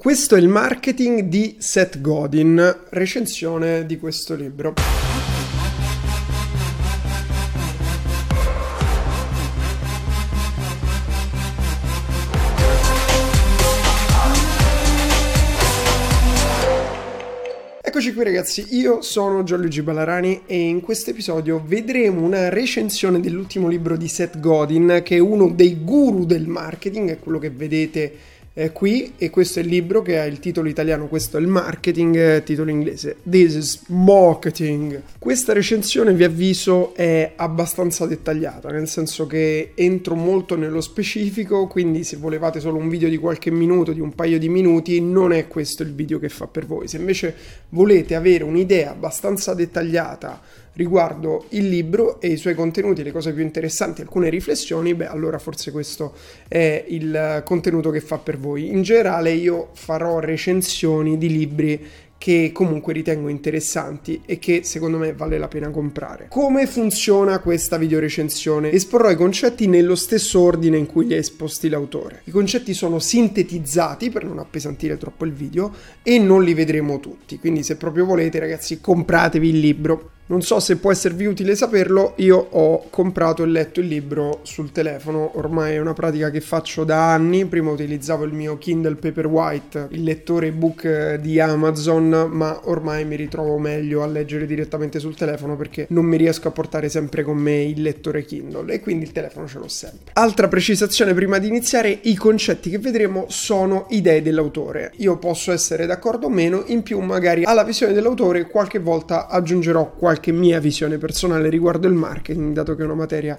Questo è il marketing di Seth Godin, recensione di questo libro. Eccoci qui ragazzi, io sono Gianluigi Ballarani e in questo episodio vedremo una recensione dell'ultimo libro di Seth Godin che è uno dei guru del marketing, è quello che vedete eh, qui e questo è il libro che ha il titolo italiano, questo è il marketing, eh, titolo inglese This is Marketing. Questa recensione vi avviso è abbastanza dettagliata, nel senso che entro molto nello specifico, quindi se volevate solo un video di qualche minuto, di un paio di minuti, non è questo il video che fa per voi. Se invece volete avere un'idea abbastanza dettagliata riguardo il libro e i suoi contenuti, le cose più interessanti, alcune riflessioni, beh allora forse questo è il contenuto che fa per voi. In generale io farò recensioni di libri che comunque ritengo interessanti e che secondo me vale la pena comprare. Come funziona questa videorecensione? Esporrò i concetti nello stesso ordine in cui li ha esposti l'autore. I concetti sono sintetizzati per non appesantire troppo il video e non li vedremo tutti, quindi se proprio volete ragazzi compratevi il libro. Non so se può esservi utile saperlo, io ho comprato e letto il libro sul telefono, ormai è una pratica che faccio da anni, prima utilizzavo il mio Kindle Paperwhite, il lettore ebook di Amazon, ma ormai mi ritrovo meglio a leggere direttamente sul telefono perché non mi riesco a portare sempre con me il lettore Kindle e quindi il telefono ce l'ho sempre. Altra precisazione prima di iniziare, i concetti che vedremo sono idee dell'autore. Io posso essere d'accordo o meno, in più magari alla visione dell'autore qualche volta aggiungerò qualche qualche mia visione personale riguardo il marketing, dato che è una materia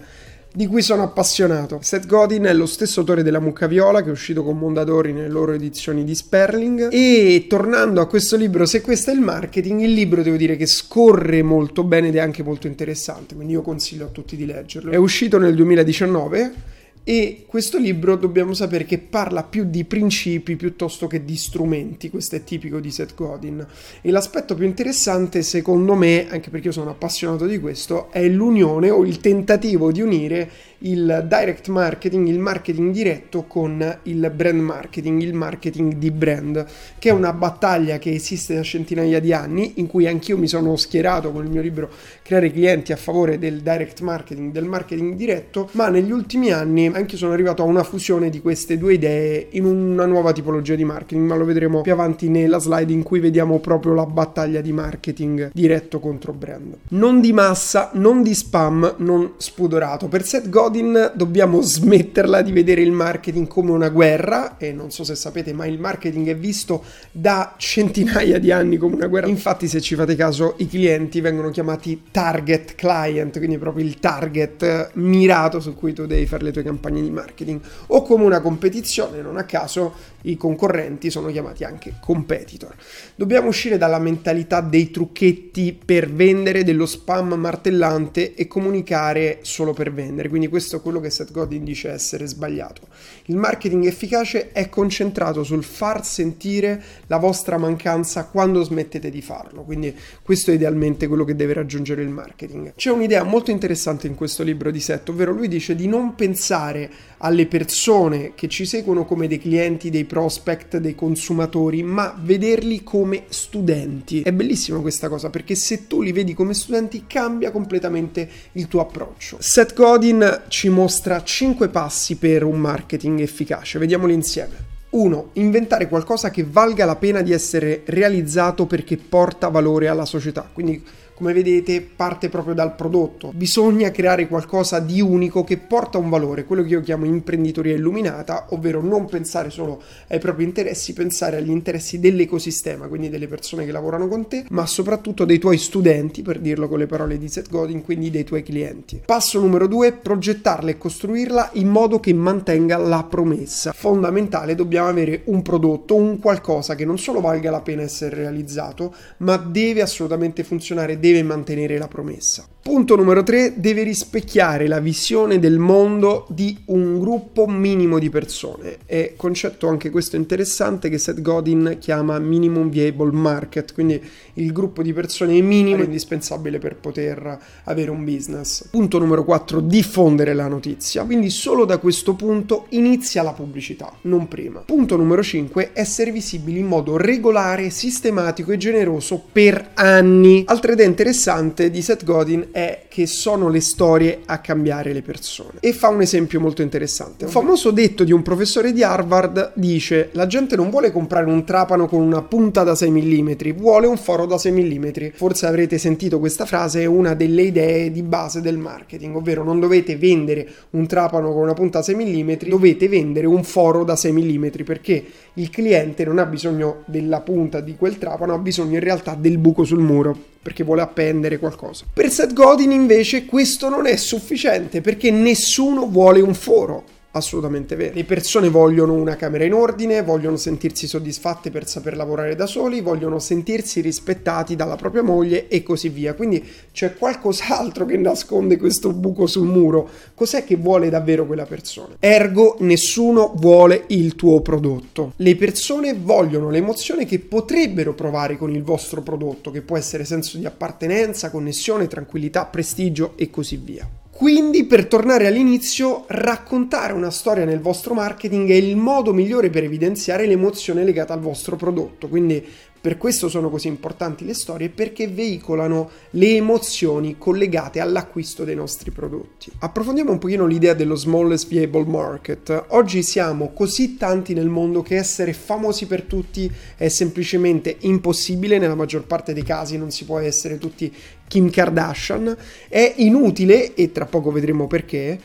di cui sono appassionato. Seth Godin è lo stesso autore della Mucca Viola che è uscito con Mondadori nelle loro edizioni di Sperling e tornando a questo libro Se questo è il marketing, il libro devo dire che scorre molto bene ed è anche molto interessante, quindi io consiglio a tutti di leggerlo. È uscito nel 2019 e questo libro dobbiamo sapere che parla più di principi piuttosto che di strumenti, questo è tipico di Seth Godin. E l'aspetto più interessante, secondo me, anche perché io sono appassionato di questo, è l'unione o il tentativo di unire il direct marketing, il marketing diretto con il brand marketing, il marketing di brand, che è una battaglia che esiste da centinaia di anni, in cui anch'io mi sono schierato con il mio libro Creare clienti a favore del direct marketing, del marketing diretto, ma negli ultimi anni anche sono arrivato a una fusione di queste due idee in una nuova tipologia di marketing, ma lo vedremo più avanti nella slide in cui vediamo proprio la battaglia di marketing diretto contro brand. Non di massa, non di spam, non spudorato. Per Seth Godin Godin dobbiamo smetterla di vedere il marketing come una guerra e non so se sapete ma il marketing è visto da centinaia di anni come una guerra. Infatti se ci fate caso i clienti vengono chiamati target client quindi proprio il target mirato su cui tu devi fare le tue campagne di marketing. O come una competizione non a caso i concorrenti sono chiamati anche competitor. Dobbiamo uscire dalla mentalità dei trucchetti per vendere dello spam martellante e comunicare solo per vendere. Quindi questo questo quello che Seth Godin dice essere sbagliato. Il marketing efficace è concentrato sul far sentire la vostra mancanza quando smettete di farlo, quindi questo è idealmente quello che deve raggiungere il marketing. C'è un'idea molto interessante in questo libro di Seth, ovvero lui dice di non pensare alle persone che ci seguono come dei clienti, dei prospect, dei consumatori, ma vederli come studenti. È bellissima questa cosa perché se tu li vedi come studenti cambia completamente il tuo approccio. Seth Godin ci mostra 5 passi per un marketing efficace, vediamoli insieme. 1. Inventare qualcosa che valga la pena di essere realizzato perché porta valore alla società. Quindi come vedete parte proprio dal prodotto. Bisogna creare qualcosa di unico che porta un valore, quello che io chiamo imprenditoria illuminata, ovvero non pensare solo ai propri interessi, pensare agli interessi dell'ecosistema, quindi delle persone che lavorano con te, ma soprattutto dei tuoi studenti, per dirlo con le parole di Seth Godin, quindi dei tuoi clienti. Passo numero 2, progettarla e costruirla in modo che mantenga la promessa. Fondamentale, dobbiamo avere un prodotto, un qualcosa che non solo valga la pena essere realizzato, ma deve assolutamente funzionare, deve deve mantenere la promessa. Punto numero 3, deve rispecchiare la visione del mondo di un gruppo minimo di persone. È concetto anche questo interessante che Seth Godin chiama minimum viable market, quindi il gruppo di persone minimo indispensabile per poter avere un business. Punto numero 4, diffondere la notizia. Quindi solo da questo punto inizia la pubblicità, non prima. Punto numero 5, essere visibili in modo regolare, sistematico e generoso per anni. Altra idea interessante di Seth Godin è che sono le storie a cambiare le persone. E fa un esempio molto interessante. Un famoso detto di un professore di Harvard dice: La gente non vuole comprare un trapano con una punta da 6 mm, vuole un foro da 6 mm. Forse avrete sentito questa frase, è una delle idee di base del marketing, ovvero non dovete vendere un trapano con una punta da 6 mm, dovete vendere un foro da 6 mm perché il cliente non ha bisogno della punta di quel trapano, ha bisogno in realtà del buco sul muro perché vuole appendere qualcosa. Per Seth Godin invece questo non è sufficiente perché nessuno vuole un foro assolutamente vero. Le persone vogliono una camera in ordine, vogliono sentirsi soddisfatte per saper lavorare da soli, vogliono sentirsi rispettati dalla propria moglie e così via. Quindi c'è qualcos'altro che nasconde questo buco sul muro. Cos'è che vuole davvero quella persona? Ergo, nessuno vuole il tuo prodotto. Le persone vogliono l'emozione che potrebbero provare con il vostro prodotto, che può essere senso di appartenenza, connessione, tranquillità, prestigio e così via. Quindi, per tornare all'inizio, raccontare una storia nel vostro marketing è il modo migliore per evidenziare l'emozione legata al vostro prodotto. Quindi per questo sono così importanti le storie, perché veicolano le emozioni collegate all'acquisto dei nostri prodotti. Approfondiamo un pochino l'idea dello smallest viable market. Oggi siamo così tanti nel mondo che essere famosi per tutti è semplicemente impossibile, nella maggior parte dei casi non si può essere tutti Kim Kardashian, è inutile e tra poco vedremo perché.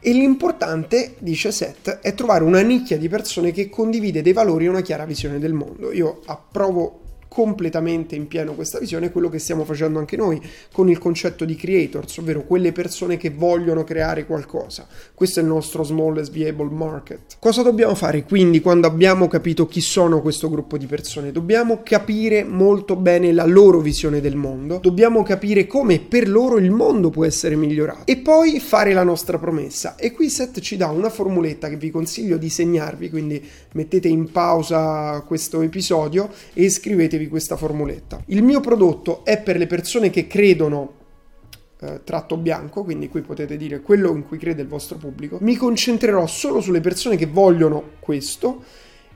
E l'importante, dice Seth, è trovare una nicchia di persone che condivide dei valori e una chiara visione del mondo. Io approvo completamente in pieno questa visione è quello che stiamo facendo anche noi con il concetto di creators, ovvero quelle persone che vogliono creare qualcosa. Questo è il nostro smallest viable market. Cosa dobbiamo fare quindi quando abbiamo capito chi sono questo gruppo di persone? Dobbiamo capire molto bene la loro visione del mondo, dobbiamo capire come per loro il mondo può essere migliorato e poi fare la nostra promessa. E qui Seth ci dà una formuletta che vi consiglio di segnarvi, quindi mettete in pausa questo episodio e scrivetevi scrivetevi questa formuletta. Il mio prodotto è per le persone che credono eh, tratto bianco, quindi qui potete dire quello in cui crede il vostro pubblico. Mi concentrerò solo sulle persone che vogliono questo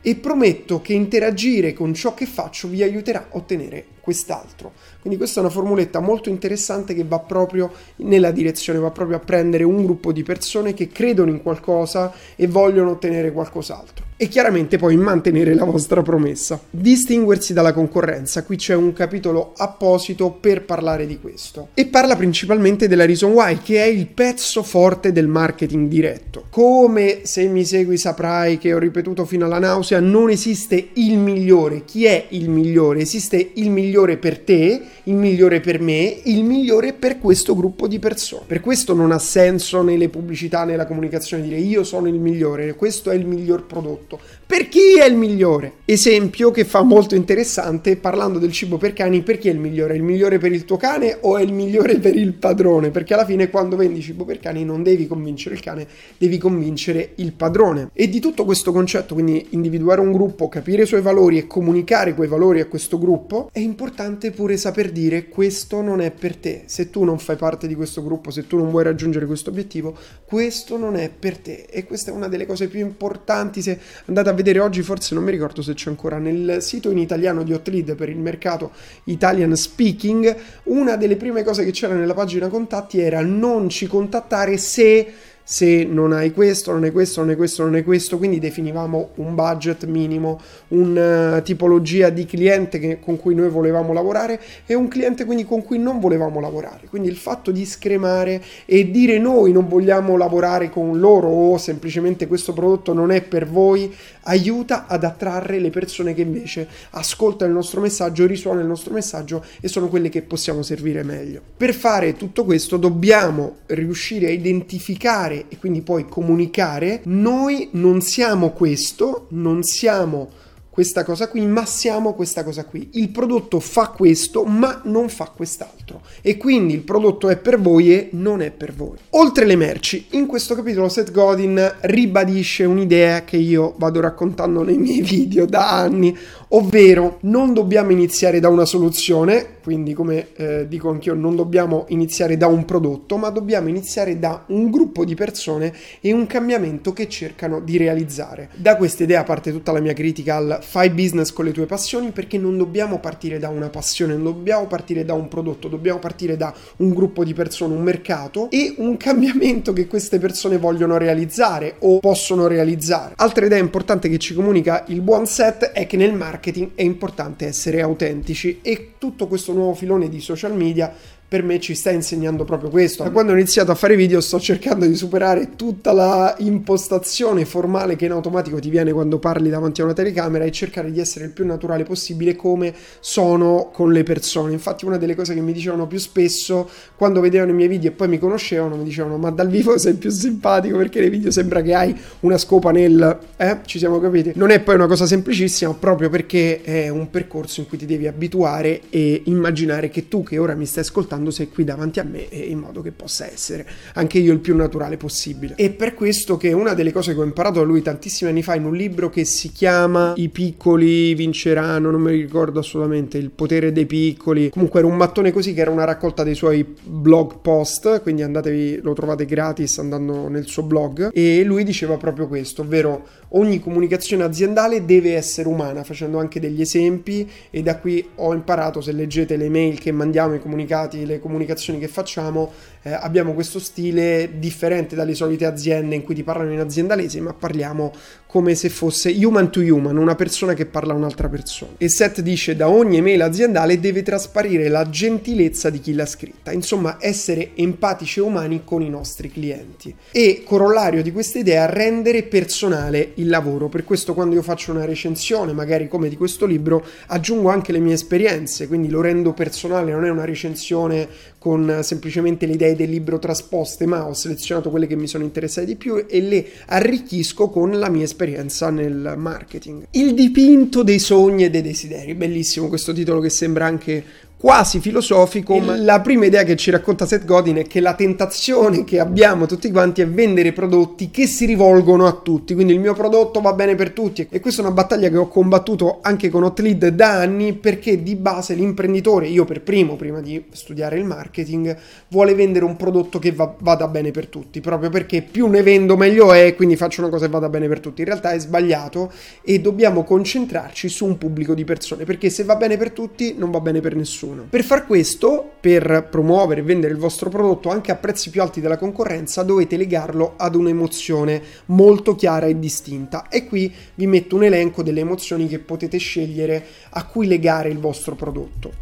e prometto che interagire con ciò che faccio vi aiuterà a ottenere quest'altro. Quindi questa è una formuletta molto interessante che va proprio nella direzione, va proprio a prendere un gruppo di persone che credono in qualcosa e vogliono ottenere qualcos'altro. E chiaramente poi mantenere la vostra promessa. Distinguersi dalla concorrenza, qui c'è un capitolo apposito per parlare di questo. E parla principalmente della reason why, che è il pezzo forte del marketing diretto. Come se mi segui saprai che ho ripetuto fino alla nausea, non esiste il migliore. Chi è il migliore? Esiste il migliore per te il migliore per me, il migliore per questo gruppo di persone. Per questo non ha senso nelle pubblicità, nella comunicazione dire io sono il migliore, questo è il miglior prodotto. tutto Per chi è il migliore? Esempio che fa molto interessante parlando del cibo per cani, per chi è il migliore? È il migliore per il tuo cane o è il migliore per il padrone? Perché alla fine quando vendi cibo per cani non devi convincere il cane, devi convincere il padrone. E di tutto questo concetto, quindi individuare un gruppo, capire i suoi valori e comunicare quei valori a questo gruppo, è importante pure saper dire questo non è per te. Se tu non fai parte di questo gruppo, se tu non vuoi raggiungere questo obiettivo, questo non è per te. E questa è una delle cose più importanti. Se andate a vedere oggi, forse non mi ricordo se c'è ancora nel sito in italiano di Hotlead per il mercato Italian Speaking, una delle prime cose che c'era nella pagina contatti era non ci contattare se se non hai questo, non hai questo, non hai questo, non hai questo, quindi definivamo un budget minimo, una tipologia di cliente che, con cui noi volevamo lavorare e un cliente quindi con cui non volevamo lavorare. Quindi il fatto di scremare e dire noi non vogliamo lavorare con loro o semplicemente questo prodotto non è per voi aiuta ad attrarre le persone che invece ascoltano il nostro messaggio, risuonano il nostro messaggio e sono quelle che possiamo servire meglio. Per fare tutto questo dobbiamo riuscire a identificare e quindi poi comunicare, noi non siamo questo, non siamo questa cosa qui, ma siamo questa cosa qui. Il prodotto fa questo, ma non fa quest'altro. E quindi il prodotto è per voi e non è per voi. Oltre le merci, in questo capitolo Seth Godin ribadisce un'idea che io vado raccontando nei miei video da anni, ovvero non dobbiamo iniziare da una soluzione, quindi come eh, dico anch'io non dobbiamo iniziare da un prodotto, ma dobbiamo iniziare da un gruppo di persone e un cambiamento che cercano di realizzare. Da questa idea parte tutta la mia critica al fai business con le tue passioni perché non dobbiamo partire da una passione, non dobbiamo partire da un prodotto, dobbiamo partire da un gruppo di persone, un mercato e un cambiamento che queste persone vogliono realizzare o possono realizzare. Altra idea importante che ci comunica il buon set è che nel marketing è importante essere autentici e tutto questo nuovo filone di social media per me ci sta insegnando proprio questo. Da quando ho iniziato a fare video sto cercando di superare tutta la impostazione formale che in automatico ti viene quando parli davanti a una telecamera e cercare di essere il più naturale possibile come sono con le persone. Infatti una delle cose che mi dicevano più spesso quando vedevano i miei video e poi mi conoscevano mi dicevano ma dal vivo sei più simpatico perché nei video sembra che hai una scopa nel... Eh? Ci siamo capiti? Non è poi una cosa semplicissima proprio perché è un percorso in cui ti devi abituare e immaginare che tu che ora mi stai ascoltando sei qui davanti a me in modo che possa essere anche io il più naturale possibile. E per questo che una delle cose che ho imparato da lui tantissimi anni fa in un libro che si chiama I piccoli vinceranno, non mi ricordo assolutamente, il potere dei piccoli. Comunque era un mattone così che era una raccolta dei suoi blog post, quindi andatevi, lo trovate gratis andando nel suo blog e lui diceva proprio questo, ovvero ogni comunicazione aziendale deve essere umana, facendo anche degli esempi e da qui ho imparato se leggete le mail che mandiamo, i comunicati, le comunicazioni che facciamo, eh, abbiamo questo stile differente dalle solite aziende in cui ti parlano in aziendalese, ma parliamo come se fosse human to human, una persona che parla a un'altra persona. E Seth dice da ogni email aziendale deve trasparire la gentilezza di chi l'ha scritta, insomma essere empatici e umani con i nostri clienti. E corollario di questa idea rendere personale il lavoro, per questo quando io faccio una recensione, magari come di questo libro, aggiungo anche le mie esperienze, quindi lo rendo personale, non è una recensione con semplicemente le idee del libro trasposte, ma ho selezionato quelle che mi sono interessate di più e le arricchisco con la mia esperienza nel marketing. Il dipinto dei sogni e dei desideri, bellissimo questo titolo che sembra anche quasi filosofico, la prima idea che ci racconta Seth Godin è che la tentazione che abbiamo tutti quanti è vendere prodotti che si rivolgono a tutti, quindi il mio prodotto va bene per tutti. E questa è una battaglia che ho combattuto anche con Hotlead da anni perché di base l'imprenditore, io per primo, prima di studiare il marketing, vuole vendere un prodotto che va, vada bene per tutti, proprio perché più ne vendo meglio è, quindi faccio una cosa che vada bene per tutti. In realtà è sbagliato e dobbiamo concentrarci su un pubblico di persone, perché se va bene per tutti non va bene per nessuno nessuno. Per far questo, per promuovere e vendere il vostro prodotto anche a prezzi più alti della concorrenza, dovete legarlo ad un'emozione molto chiara e distinta. E qui vi metto un elenco delle emozioni che potete scegliere a cui legare il vostro prodotto.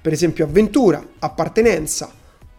Per esempio avventura, appartenenza,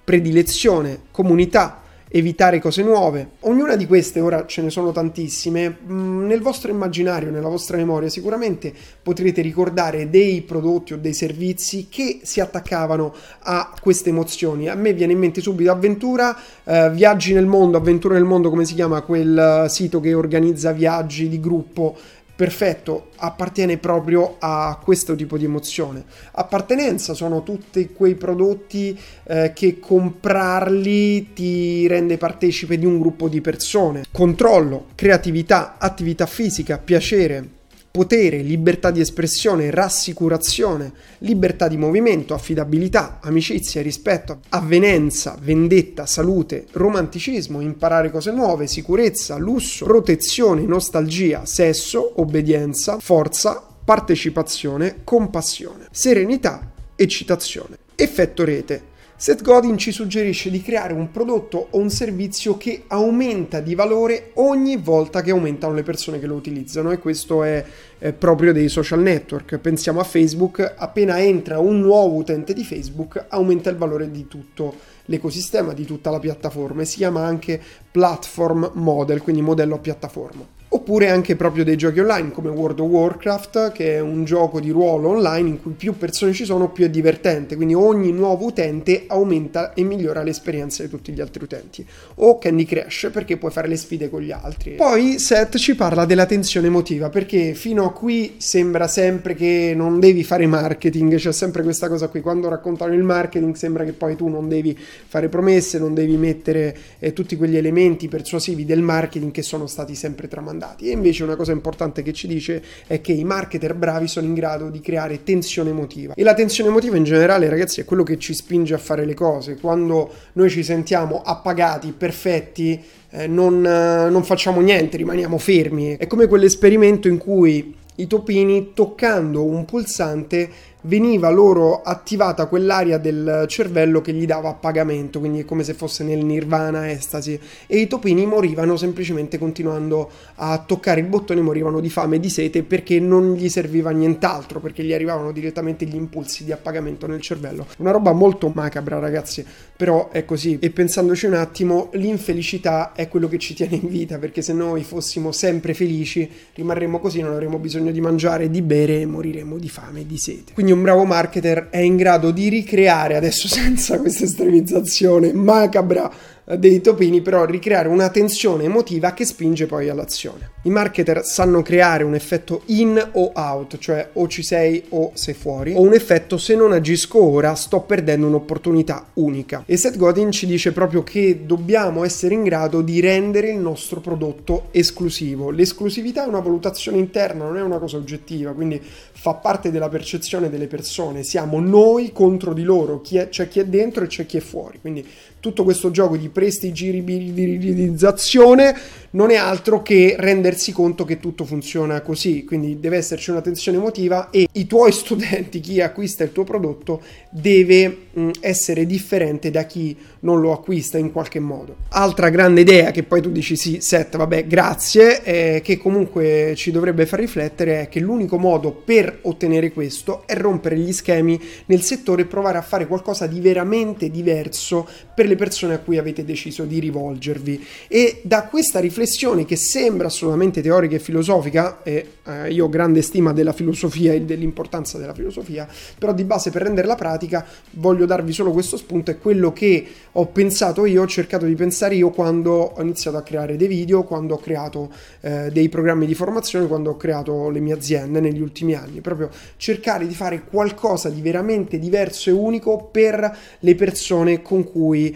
predilezione, comunità, evitare cose nuove. Ognuna di queste, ora ce ne sono tantissime, mm, nel vostro immaginario, nella vostra memoria sicuramente potrete ricordare dei prodotti o dei servizi che si attaccavano a queste emozioni. A me viene in mente subito Avventura, eh, Viaggi nel mondo, Avventura nel mondo come si chiama quel sito che organizza viaggi di gruppo perfetto, appartiene proprio a questo tipo di emozione. Appartenenza sono tutti quei prodotti eh, che comprarli ti rende partecipe di un gruppo di persone. Controllo, creatività, attività fisica, piacere, potere, libertà di espressione, rassicurazione, libertà di movimento, affidabilità, amicizia, rispetto, avvenenza, vendetta, salute, romanticismo, imparare cose nuove, sicurezza, lusso, protezione, nostalgia, sesso, obbedienza, forza, partecipazione, compassione, serenità, eccitazione. Effetto rete Seth Godin ci suggerisce di creare un prodotto o un servizio che aumenta di valore ogni volta che aumentano le persone che lo utilizzano e questo è, è, proprio dei social network. Pensiamo a Facebook, appena entra un nuovo utente di Facebook aumenta il valore di tutto l'ecosistema, di tutta la piattaforma e si chiama anche platform model, quindi modello a piattaforma. Oppure anche proprio dei giochi online come World of Warcraft, che è un gioco di ruolo online in cui più persone ci sono, più è divertente, quindi ogni nuovo utente aumenta e migliora l'esperienza di tutti gli altri utenti. O Candy Crush, perché puoi fare le sfide con gli altri. Poi Seth ci parla della tensione emotiva, perché fino a qui sembra sempre che non devi fare marketing, c'è sempre questa cosa qui, quando raccontano il marketing sembra che poi tu non devi fare promesse, non devi mettere eh, tutti quegli elementi persuasivi del marketing che sono stati sempre tramandati. E invece una cosa importante che ci dice è che i marketer bravi sono in grado di creare tensione emotiva. E la tensione emotiva in generale, ragazzi, è quello che ci spinge a fare le cose. Quando noi ci sentiamo appagati, perfetti, eh, non, eh, non facciamo niente, rimaniamo fermi. È come quell'esperimento in cui i topini toccando un pulsante veniva loro attivata quell'area del cervello che gli dava appagamento, quindi è come se fosse nel nirvana, estasi, e i topini morivano semplicemente continuando a toccare il bottone, morivano di fame e di sete perché non gli serviva nient'altro, perché gli arrivavano direttamente gli impulsi di appagamento nel cervello. Una roba molto macabra, ragazzi, però è così. E pensandoci un attimo, l'infelicità è quello che ci tiene in vita, perché se noi fossimo sempre felici, rimarremmo così, non avremmo bisogno di mangiare, di bere e moriremo di fame e di sete. Quindi un bravo marketer è in grado di ricreare, adesso senza questa estremizzazione macabra dei topini, però ricreare una tensione emotiva che spinge poi all'azione. I marketer sanno creare un effetto in o out, cioè o ci sei o sei fuori, o un effetto se non agisco ora sto perdendo un'opportunità unica. E Seth Godin ci dice proprio che dobbiamo essere in grado di rendere il nostro prodotto esclusivo. L'esclusività è una valutazione interna, non è una cosa oggettiva, quindi fa parte della percezione delle persone. Siamo noi contro di loro, chi è, c'è chi è dentro e c'è chi è fuori. Quindi tutto questo gioco di prestigiribilizzazione non è altro che rendersi conto che tutto funziona così, quindi deve esserci una tensione emotiva e i tuoi studenti, chi acquista il tuo prodotto, deve mh, essere differente da chi non lo acquista in qualche modo. Altra grande idea che poi tu dici sì, set, vabbè, grazie, eh, che comunque ci dovrebbe far riflettere è che l'unico modo per ottenere questo è rompere gli schemi nel settore e provare a fare qualcosa di veramente diverso per le persone a cui avete deciso di rivolgervi. E da questa riflessione riflessione che sembra assolutamente teorica e filosofica, e eh, io ho grande stima della filosofia e dell'importanza della filosofia, però di base per renderla pratica voglio darvi solo questo spunto, è quello che ho pensato io, ho cercato di pensare io quando ho iniziato a creare dei video, quando ho creato eh, dei programmi di formazione, quando ho creato le mie aziende negli ultimi anni, proprio cercare di fare qualcosa di veramente diverso e unico per le persone con cui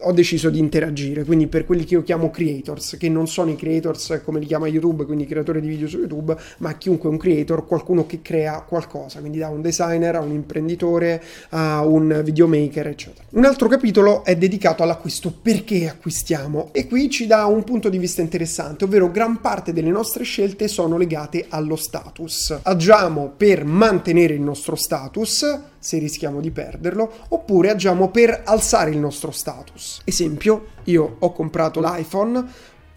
ho deciso di interagire, quindi per quelli che io chiamo creators, che non sono i creators come li chiama YouTube, quindi creatori di video su YouTube, ma chiunque è un creator, qualcuno che crea qualcosa, quindi da un designer a un imprenditore a un videomaker, eccetera. Un altro capitolo è dedicato all'acquisto, perché acquistiamo? E qui ci dà un punto di vista interessante, ovvero gran parte delle nostre scelte sono legate allo status. Agiamo per mantenere il nostro status, se rischiamo di perderlo, oppure agiamo per alzare il nostro status. Esempio, io ho comprato l'iPhone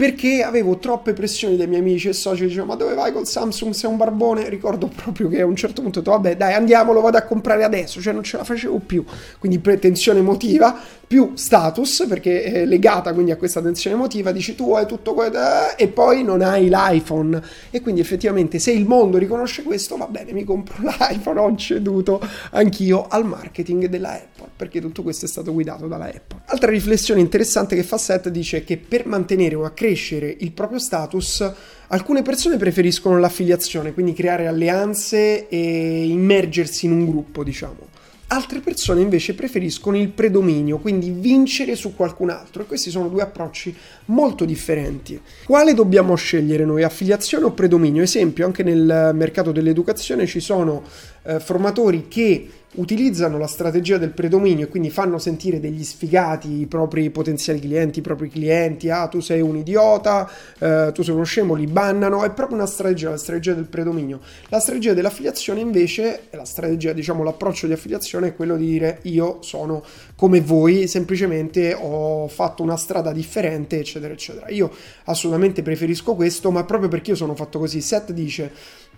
perché avevo troppe pressioni dai miei amici e soci dicevano ma dove vai col Samsung? Sei un barbone. Ricordo proprio che a un certo punto ho detto vabbè dai andiamo lo vado a comprare adesso. Cioè non ce la facevo più. Quindi pretensione emotiva più status perché è legata quindi a questa tensione emotiva dici tu hai tutto quello e poi non hai l'iPhone. E quindi effettivamente se il mondo riconosce questo va bene mi compro l'iPhone ho ceduto anch'io al marketing della Apple perché tutto questo è stato guidato dalla Apple. Altra riflessione interessante che fa Seth dice che per mantenere o accrescere crescere il proprio status, alcune persone preferiscono l'affiliazione, quindi creare alleanze e immergersi in un gruppo, diciamo. Altre persone invece preferiscono il predominio, quindi vincere su qualcun altro e questi sono due approcci molto differenti. Quale dobbiamo scegliere noi, affiliazione o predominio? Esempio, anche nel mercato dell'educazione ci sono eh, formatori che utilizzano la strategia del predominio e quindi fanno sentire degli sfigati i propri potenziali clienti, i propri clienti, ah tu sei un idiota, eh, tu sei uno scemo, li bannano, è proprio una strategia, la strategia del predominio. La strategia dell'affiliazione invece, la strategia, diciamo l'approccio di affiliazione è quello di dire io sono come voi, semplicemente ho fatto una strada differente, eccetera, eccetera. Io assolutamente preferisco questo, ma proprio perché io sono fatto così. Seth dice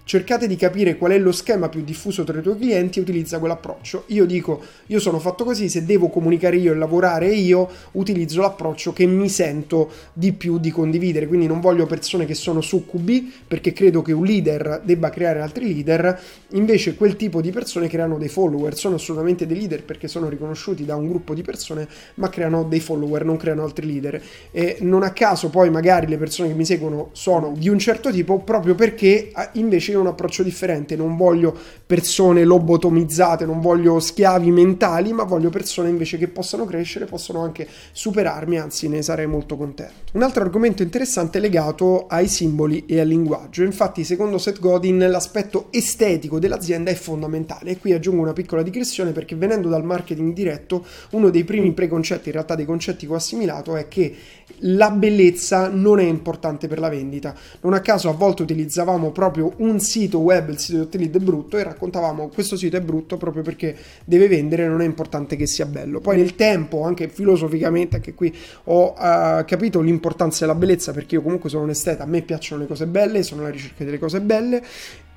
cercate di capire qual è lo schema più diffuso tra i tuoi clienti e utilizza quell'approccio. Io dico, io sono fatto così, se devo comunicare io e lavorare io, utilizzo l'approccio che mi sento di più di condividere, quindi non voglio persone che sono succubi perché credo che un leader debba creare altri leader, invece quel tipo di persone creano dei follower, sono assolutamente dei leader perché sono riconosciuti da un gruppo di persone, ma creano dei follower, non creano altri leader. E non a caso poi magari le persone che mi seguono sono di un certo tipo proprio perché invece io ho un approccio differente, non voglio persone lobotomizzate, non voglio schiavi mentali, ma voglio persone invece che possano crescere, possono anche superarmi, anzi ne sarei molto contento. Un altro argomento interessante è legato ai simboli e al linguaggio. Infatti, secondo Seth Godin, l'aspetto estetico dell'azienda è fondamentale e qui aggiungo una piccola digressione perché venendo dal marketing diretto, uno dei primi preconcetti, in realtà dei concetti che ho assimilato è che la bellezza non è importante per la vendita. Non a caso a volte utilizzavamo proprio un sito web, il sito di Hotelid è brutto, e raccontavamo questo sito è brutto proprio perché deve vendere, non è importante che sia bello. Poi nel tempo, anche filosoficamente, anche qui ho uh, capito l'importanza della bellezza perché io comunque sono un esteta, a me piacciono le cose belle, sono alla ricerca delle cose belle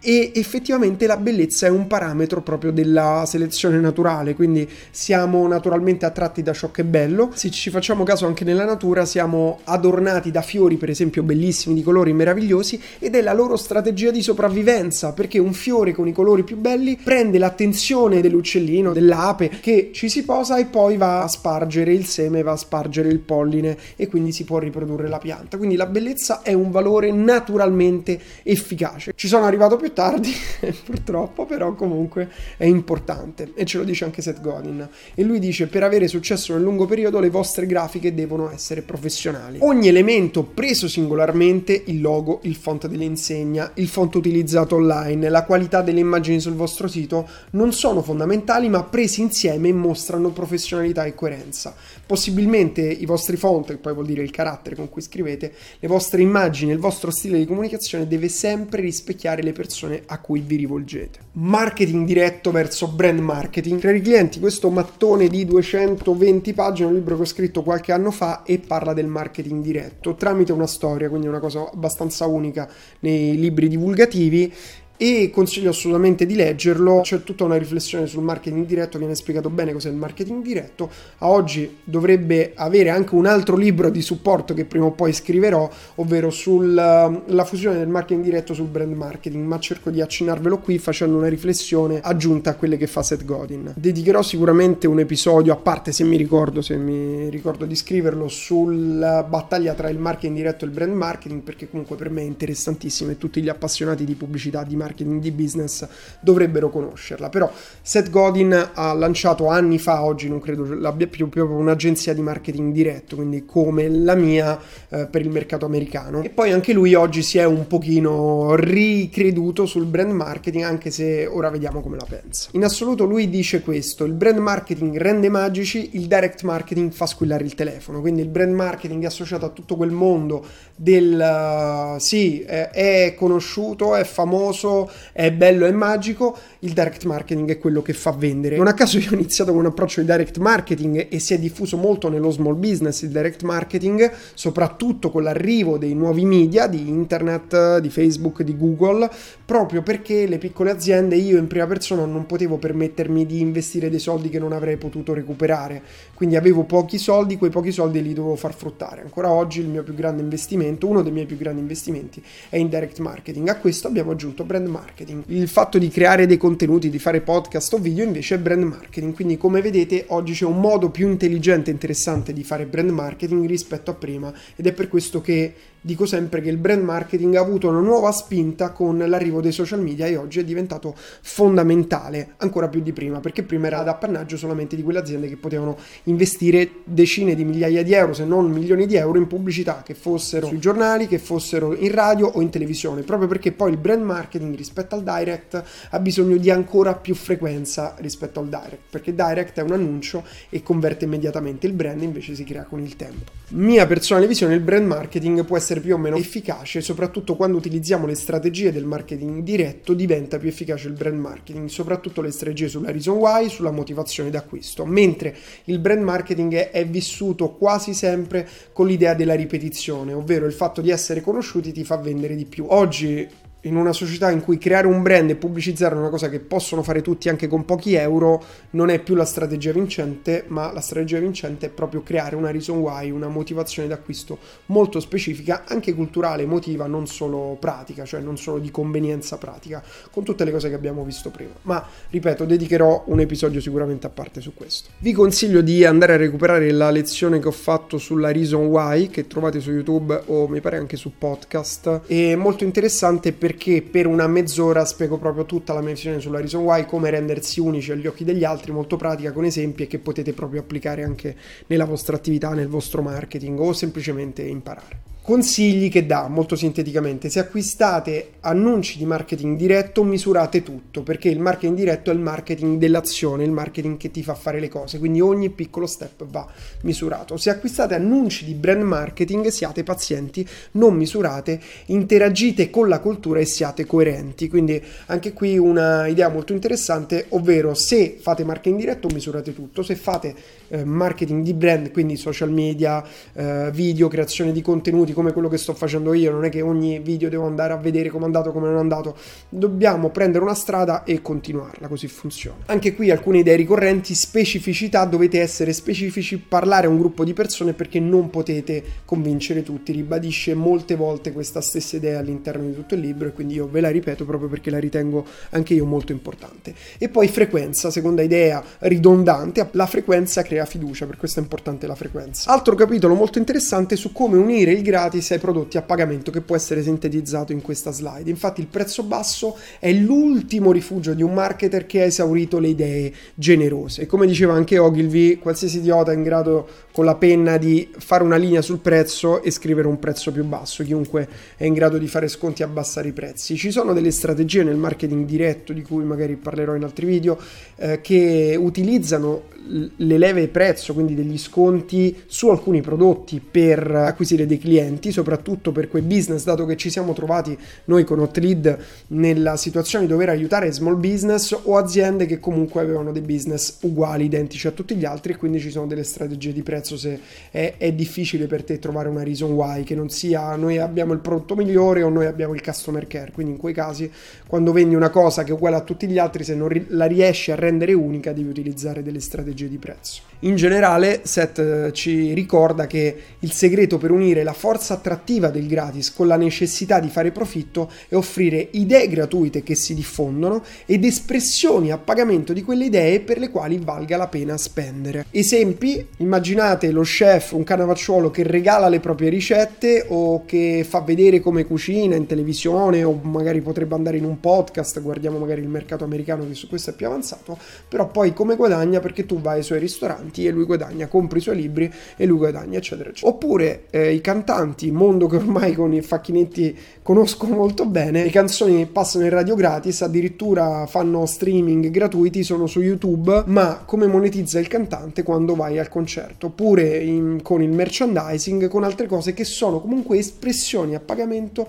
e effettivamente la bellezza è un parametro proprio della selezione naturale, quindi siamo naturalmente attratti da ciò che è bello. Se ci facciamo caso anche nella natura, siamo adornati da fiori, per esempio, bellissimi di colori meravigliosi ed è la loro strategia di sopravvivenza, perché un fiore con i colori più belli prende l'attenzione dell'uccellino, dell'ape che ci si posa e poi va a spargere il seme, va a spargere il polline e quindi si può riprodurre la pianta. Quindi la bellezza è un valore naturalmente efficace. Ci sono arrivato più più tardi, purtroppo, però comunque è importante e ce lo dice anche Seth Godin. E lui dice: Per avere successo nel lungo periodo, le vostre grafiche devono essere professionali. Ogni elemento preso singolarmente, il logo, il font dell'insegna, il font utilizzato online, la qualità delle immagini sul vostro sito, non sono fondamentali, ma presi insieme mostrano professionalità e coerenza. Possibilmente i vostri font, che poi vuol dire il carattere con cui scrivete, le vostre immagini, il vostro stile di comunicazione deve sempre rispecchiare le persone persone a cui vi rivolgete. Marketing diretto verso brand marketing. Per i clienti questo mattone di 220 pagine, un libro che ho scritto qualche anno fa e parla del marketing diretto tramite una storia, quindi una cosa abbastanza unica nei libri divulgativi e consiglio assolutamente di leggerlo. C'è tutta una riflessione sul marketing diretto, viene spiegato bene cos'è il marketing diretto. A oggi dovrebbe avere anche un altro libro di supporto che prima o poi scriverò, ovvero sulla um, fusione del marketing diretto sul brand marketing, ma cerco di accennarvelo qui facendo una riflessione aggiunta a quelle che fa Seth Godin. Dedicherò sicuramente un episodio a parte, se mi ricordo, se mi ricordo di scriverlo, sulla battaglia tra il marketing diretto e il brand marketing, perché comunque per me è interessantissimo e tutti gli appassionati di pubblicità, di marketing marketing di business dovrebbero conoscerla. Però Seth Godin ha lanciato anni fa, oggi non credo l'abbia più, proprio un'agenzia di marketing diretto, quindi come la mia eh, per il mercato americano. E poi anche lui oggi si è un pochino ricreduto sul brand marketing, anche se ora vediamo come la pensa. In assoluto lui dice questo, il brand marketing rende magici, il direct marketing fa squillare il telefono, quindi il brand marketing è associato a tutto quel mondo del uh, sì, è, è conosciuto, è famoso, è bello e magico, il direct marketing è quello che fa vendere. Non a caso io ho iniziato con un approccio di direct marketing e si è diffuso molto nello small business il direct marketing, soprattutto con l'arrivo dei nuovi media, di internet, di Facebook, di Google, proprio perché le piccole aziende io in prima persona non potevo permettermi di investire dei soldi che non avrei potuto recuperare. Quindi avevo pochi soldi, quei pochi soldi li dovevo far fruttare. Ancora oggi il mio più grande investimento, uno dei miei più grandi investimenti è in direct marketing. A questo abbiamo aggiunto brand marketing. Il fatto di creare dei contenuti, di fare podcast o video invece è brand marketing. Quindi come vedete oggi c'è un modo più intelligente e interessante di fare brand marketing rispetto a prima ed è per questo che dico sempre che il brand marketing ha avuto una nuova spinta con l'arrivo dei social media e oggi è diventato fondamentale, ancora più di prima, perché prima era ad appannaggio solamente di quelle aziende che potevano investire decine di migliaia di euro, se non milioni di euro in pubblicità, che fossero sui giornali, che fossero in radio o in televisione, proprio perché poi il brand marketing rispetto al direct ha bisogno di ancora più frequenza rispetto al direct, perché direct è un annuncio e converte immediatamente, il brand invece si crea con il tempo. Mia personale visione, il brand marketing può essere essere più o meno efficace, soprattutto quando utilizziamo le strategie del marketing diretto diventa più efficace il brand marketing, soprattutto le strategie sulla reason why, sulla motivazione d'acquisto, mentre il brand marketing è, è vissuto quasi sempre con l'idea della ripetizione, ovvero il fatto di essere conosciuti ti fa vendere di più. Oggi in una società in cui creare un brand e pubblicizzare una cosa che possono fare tutti anche con pochi euro non è più la strategia vincente, ma la strategia vincente è proprio creare una reason why, una motivazione d'acquisto molto specifica, anche culturale, emotiva, non solo pratica, cioè non solo di convenienza pratica, con tutte le cose che abbiamo visto prima. Ma ripeto, dedicherò un episodio sicuramente a parte su questo. Vi consiglio di andare a recuperare la lezione che ho fatto sulla reason why che trovate su YouTube o mi pare anche su podcast. È molto interessante perché per una mezz'ora spiego proprio tutta la mia visione sulla reason why, come rendersi unici agli occhi degli altri, molto pratica con esempi e che potete proprio applicare anche nella vostra attività, nel vostro marketing o semplicemente imparare. Consigli che dà molto sinteticamente: se acquistate annunci di marketing diretto, misurate tutto perché il marketing diretto è il marketing dell'azione, il marketing che ti fa fare le cose, quindi ogni piccolo step va misurato. Se acquistate annunci di brand marketing, siate pazienti, non misurate, interagite con la cultura e siate coerenti. Quindi anche qui una idea molto interessante, ovvero se fate marketing diretto, misurate tutto, se fate eh, marketing di brand, quindi social media, eh, video, creazione di contenuti come quello che sto facendo io, non è che ogni video devo andare a vedere come è andato, come non è andato, dobbiamo prendere una strada e continuarla, così funziona. Anche qui alcune idee ricorrenti, specificità, dovete essere specifici, parlare a un gruppo di persone perché non potete convincere tutti, ribadisce molte volte questa stessa idea all'interno di tutto il libro e quindi io ve la ripeto proprio perché la ritengo anche io molto importante. E poi frequenza, seconda idea ridondante, la frequenza crea fiducia, per questo è importante la frequenza. Altro capitolo molto interessante su come unire il gratis gratis ai prodotti a pagamento che può essere sintetizzato in questa slide. Infatti il prezzo basso è l'ultimo rifugio di un marketer che ha esaurito le idee generose. E come diceva anche Ogilvy, qualsiasi idiota in grado con la penna di fare una linea sul prezzo e scrivere un prezzo più basso, chiunque è in grado di fare sconti e abbassare i prezzi. Ci sono delle strategie nel marketing diretto di cui magari parlerò in altri video eh, che utilizzano le leve prezzo, quindi degli sconti su alcuni prodotti per acquisire dei clienti, soprattutto per quei business, dato che ci siamo trovati noi con Hotlead nella situazione di dover aiutare small business o aziende che comunque avevano dei business uguali, identici a tutti gli altri quindi ci sono delle strategie di prezzo se è, è difficile per te trovare una reason why, che non sia noi abbiamo il prodotto migliore o noi abbiamo il customer care, quindi in quei casi quando vendi una cosa che è uguale a tutti gli altri, se non la riesci a rendere unica devi utilizzare delle strategie di prezzo. In generale, Seth eh, ci ricorda che il segreto per unire la forza attrattiva del gratis con la necessità di fare profitto è offrire idee gratuite che si diffondono ed espressioni a pagamento di quelle idee per le quali valga la pena spendere. Esempi, immaginate lo chef, un canavacciuolo che regala le proprie ricette o che fa vedere come cucina in televisione o magari potrebbe andare in un podcast, guardiamo magari il mercato americano che su questo è più avanzato, però poi come guadagna perché tu vai ai suoi ristoranti e lui guadagna, compri i suoi libri e lui guadagna, eccetera, eccetera. Oppure eh, i cantanti, mondo che ormai con i facchinetti conosco molto bene, le canzoni passano in radio gratis, addirittura fanno streaming gratuiti, sono su YouTube, ma come monetizza il cantante quando vai al concerto? Oppure in, con il merchandising, con altre cose che sono comunque espressioni a pagamento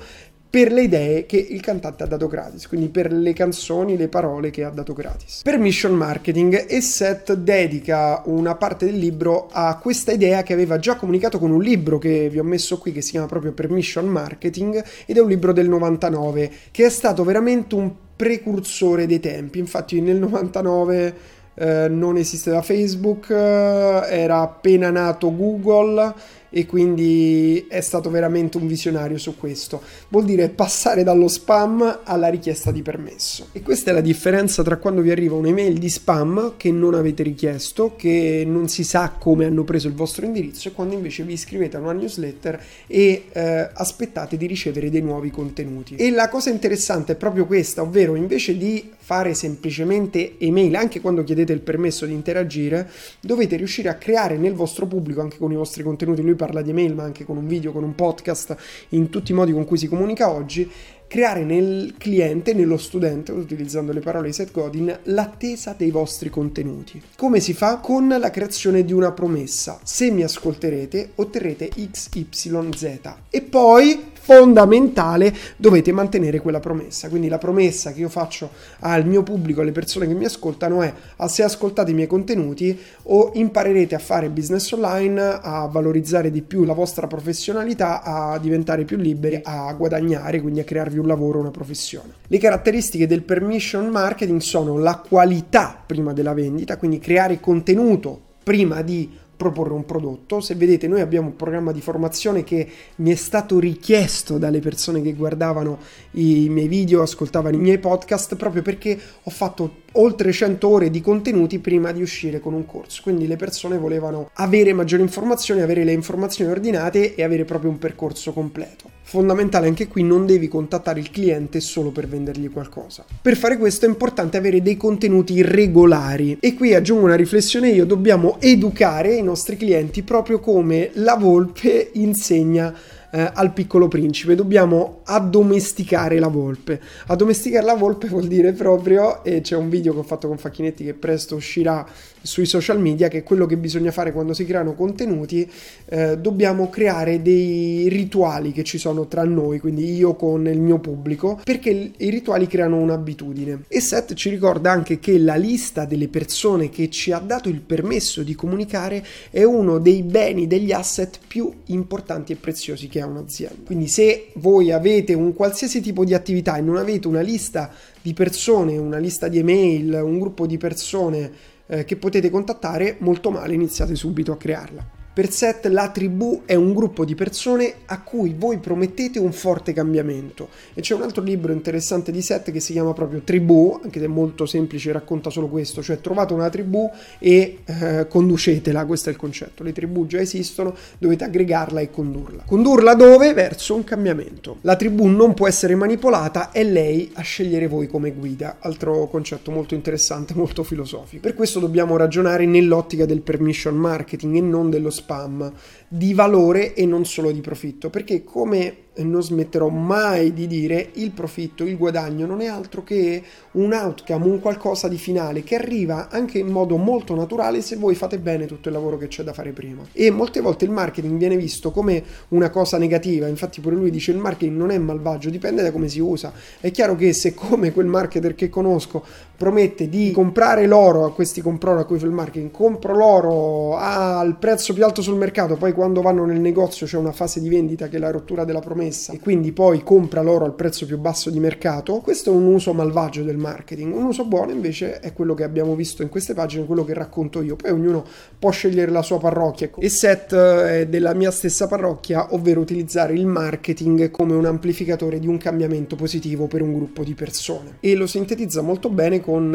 per le idee che il cantante ha dato gratis, quindi per le canzoni, le parole che ha dato gratis. Permission marketing e Seth dedica una parte del libro a questa idea che aveva già comunicato con un libro che vi ho messo qui che si chiama proprio Permission marketing ed è un libro del 99 che è stato veramente un precursore dei tempi. Infatti nel 99 eh, non esisteva Facebook, eh, era appena nato Google e quindi è stato veramente un visionario su questo. Vuol dire passare dallo spam alla richiesta di permesso. E questa è la differenza tra quando vi arriva un'email di spam che non avete richiesto, che non si sa come hanno preso il vostro indirizzo e quando invece vi iscrivete a una newsletter e eh, aspettate di ricevere dei nuovi contenuti. E la cosa interessante è proprio questa, ovvero invece di fare semplicemente email, anche quando chiedete il permesso di interagire, dovete riuscire a creare nel vostro pubblico, anche con i vostri contenuti, lui parla di email, ma anche con un video, con un podcast, in tutti i modi con cui si comunica oggi, creare nel cliente, nello studente, utilizzando le parole di Seth Godin, l'attesa dei vostri contenuti. Come si fa? Con la creazione di una promessa. Se mi ascolterete, otterrete XYZ. E poi fondamentale, dovete mantenere quella promessa. Quindi la promessa che io faccio al mio pubblico, alle persone che mi ascoltano è se ascoltate i miei contenuti o imparerete a fare business online, a valorizzare di più la vostra professionalità, a diventare più liberi, a guadagnare, quindi a crearvi un lavoro, una professione. Le caratteristiche del permission marketing sono la qualità prima della vendita, quindi creare contenuto prima di proporre un prodotto. Se vedete, noi abbiamo un programma di formazione che mi è stato richiesto dalle persone che guardavano i miei video, ascoltavano i miei podcast, proprio perché ho fatto oltre 100 ore di contenuti prima di uscire con un corso. Quindi le persone volevano avere maggiori informazioni, avere le informazioni ordinate e avere proprio un percorso completo. Fondamentale anche qui, non devi contattare il cliente solo per vendergli qualcosa. Per fare questo è importante avere dei contenuti regolari e qui aggiungo una riflessione io, dobbiamo educare i nostri clienti proprio come la volpe insegna eh, al piccolo principe, dobbiamo addomesticare la volpe. Addomesticare la volpe vuol dire proprio, e c'è un video che ho fatto con Facchinetti che presto uscirà sui social media, che è quello che bisogna fare quando si creano contenuti, eh, dobbiamo creare dei rituali che ci sono tra noi, quindi io con il mio pubblico, perché i rituali creano un'abitudine. E Seth ci ricorda anche che la lista delle persone che ci ha dato il permesso di comunicare è uno dei beni, degli asset più importanti e preziosi che ha un'azienda. Quindi se voi avete un qualsiasi tipo di attività e non avete una lista di persone, una lista di email, un gruppo di persone eh, che potete contattare, molto male iniziate subito a crearla. Per Seth la tribù è un gruppo di persone a cui voi promettete un forte cambiamento. E c'è un altro libro interessante di Seth che si chiama proprio Tribù, anche se è molto semplice, racconta solo questo, cioè trovate una tribù e eh, conducetela, questo è il concetto. Le tribù già esistono, dovete aggregarla e condurla. Condurla dove? Verso un cambiamento. La tribù non può essere manipolata, è lei a scegliere voi come guida. Altro concetto molto interessante, molto filosofico. Per questo dobbiamo ragionare nell'ottica del permission marketing e non dello spazio spam di valore e non solo di profitto, perché come non smetterò mai di dire, il profitto, il guadagno non è altro che un outcome, un qualcosa di finale che arriva anche in modo molto naturale se voi fate bene tutto il lavoro che c'è da fare prima. E molte volte il marketing viene visto come una cosa negativa, infatti pure lui dice il marketing non è malvagio, dipende da come si usa. È chiaro che se come quel marketer che conosco promette di comprare l'oro, a questi compro a cui fa il marketing, compro l'oro al prezzo più alto sul mercato, poi quando vanno nel negozio c'è una fase di vendita che è la rottura della promessa e quindi poi compra l'oro al prezzo più basso di mercato, questo è un uso malvagio del marketing. Un uso buono invece è quello che abbiamo visto in queste pagine, quello che racconto io. Poi ognuno può scegliere la sua parrocchia e set è eh, della mia stessa parrocchia, ovvero utilizzare il marketing come un amplificatore di un cambiamento positivo per un gruppo di persone. E lo sintetizza molto bene con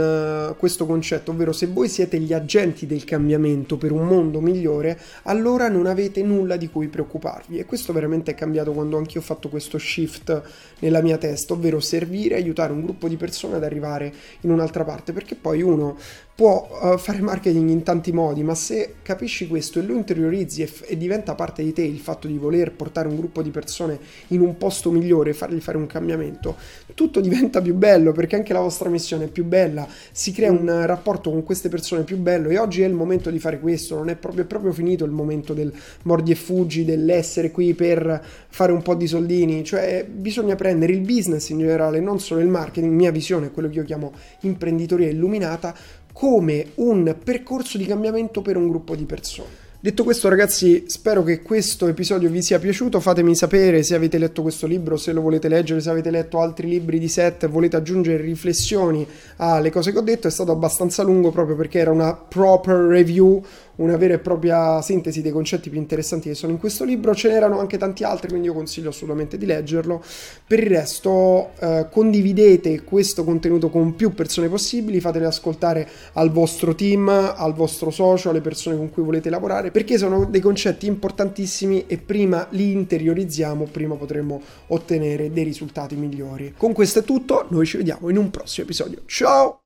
uh, questo concetto, ovvero se voi siete gli agenti del cambiamento per un mondo migliore, allora non avete nulla di cui preoccuparvi. E questo veramente è cambiato quando anche io ho fatto questo shift nella mia testa, ovvero servire, aiutare un gruppo di persone ad arrivare in un'altra parte, perché poi uno può uh, fare marketing in tanti modi, ma se capisci questo e lo interiorizzi e, f- e, diventa parte di te il fatto di voler portare un gruppo di persone in un posto migliore e fargli fare un cambiamento, tutto diventa più bello perché anche la vostra missione è più bella, si crea un rapporto con queste persone più bello e oggi è il momento di fare questo, non è proprio, è proprio finito il momento del mordi e fuggi, dell'essere qui per fare un po' di soldini, cioè bisogna prendere il business in generale, non solo il marketing, mia visione quello che io chiamo imprenditoria illuminata, come un percorso di cambiamento per un gruppo di persone. Detto questo ragazzi spero che questo episodio vi sia piaciuto, fatemi sapere se avete letto questo libro, se lo volete leggere, se avete letto altri libri di set, volete aggiungere riflessioni alle cose che ho detto, è stato abbastanza lungo proprio perché era una proper review, una vera e propria sintesi dei concetti più interessanti che sono in questo libro. Ce n'erano anche tanti altri, quindi io consiglio assolutamente di leggerlo. Per il resto, eh, condividete questo contenuto con più persone possibili, fatele ascoltare al vostro team, al vostro socio, alle persone con cui volete lavorare, perché sono dei concetti importantissimi e prima li interiorizziamo, prima potremo ottenere dei risultati migliori. Con questo è tutto, noi ci vediamo in un prossimo episodio. Ciao!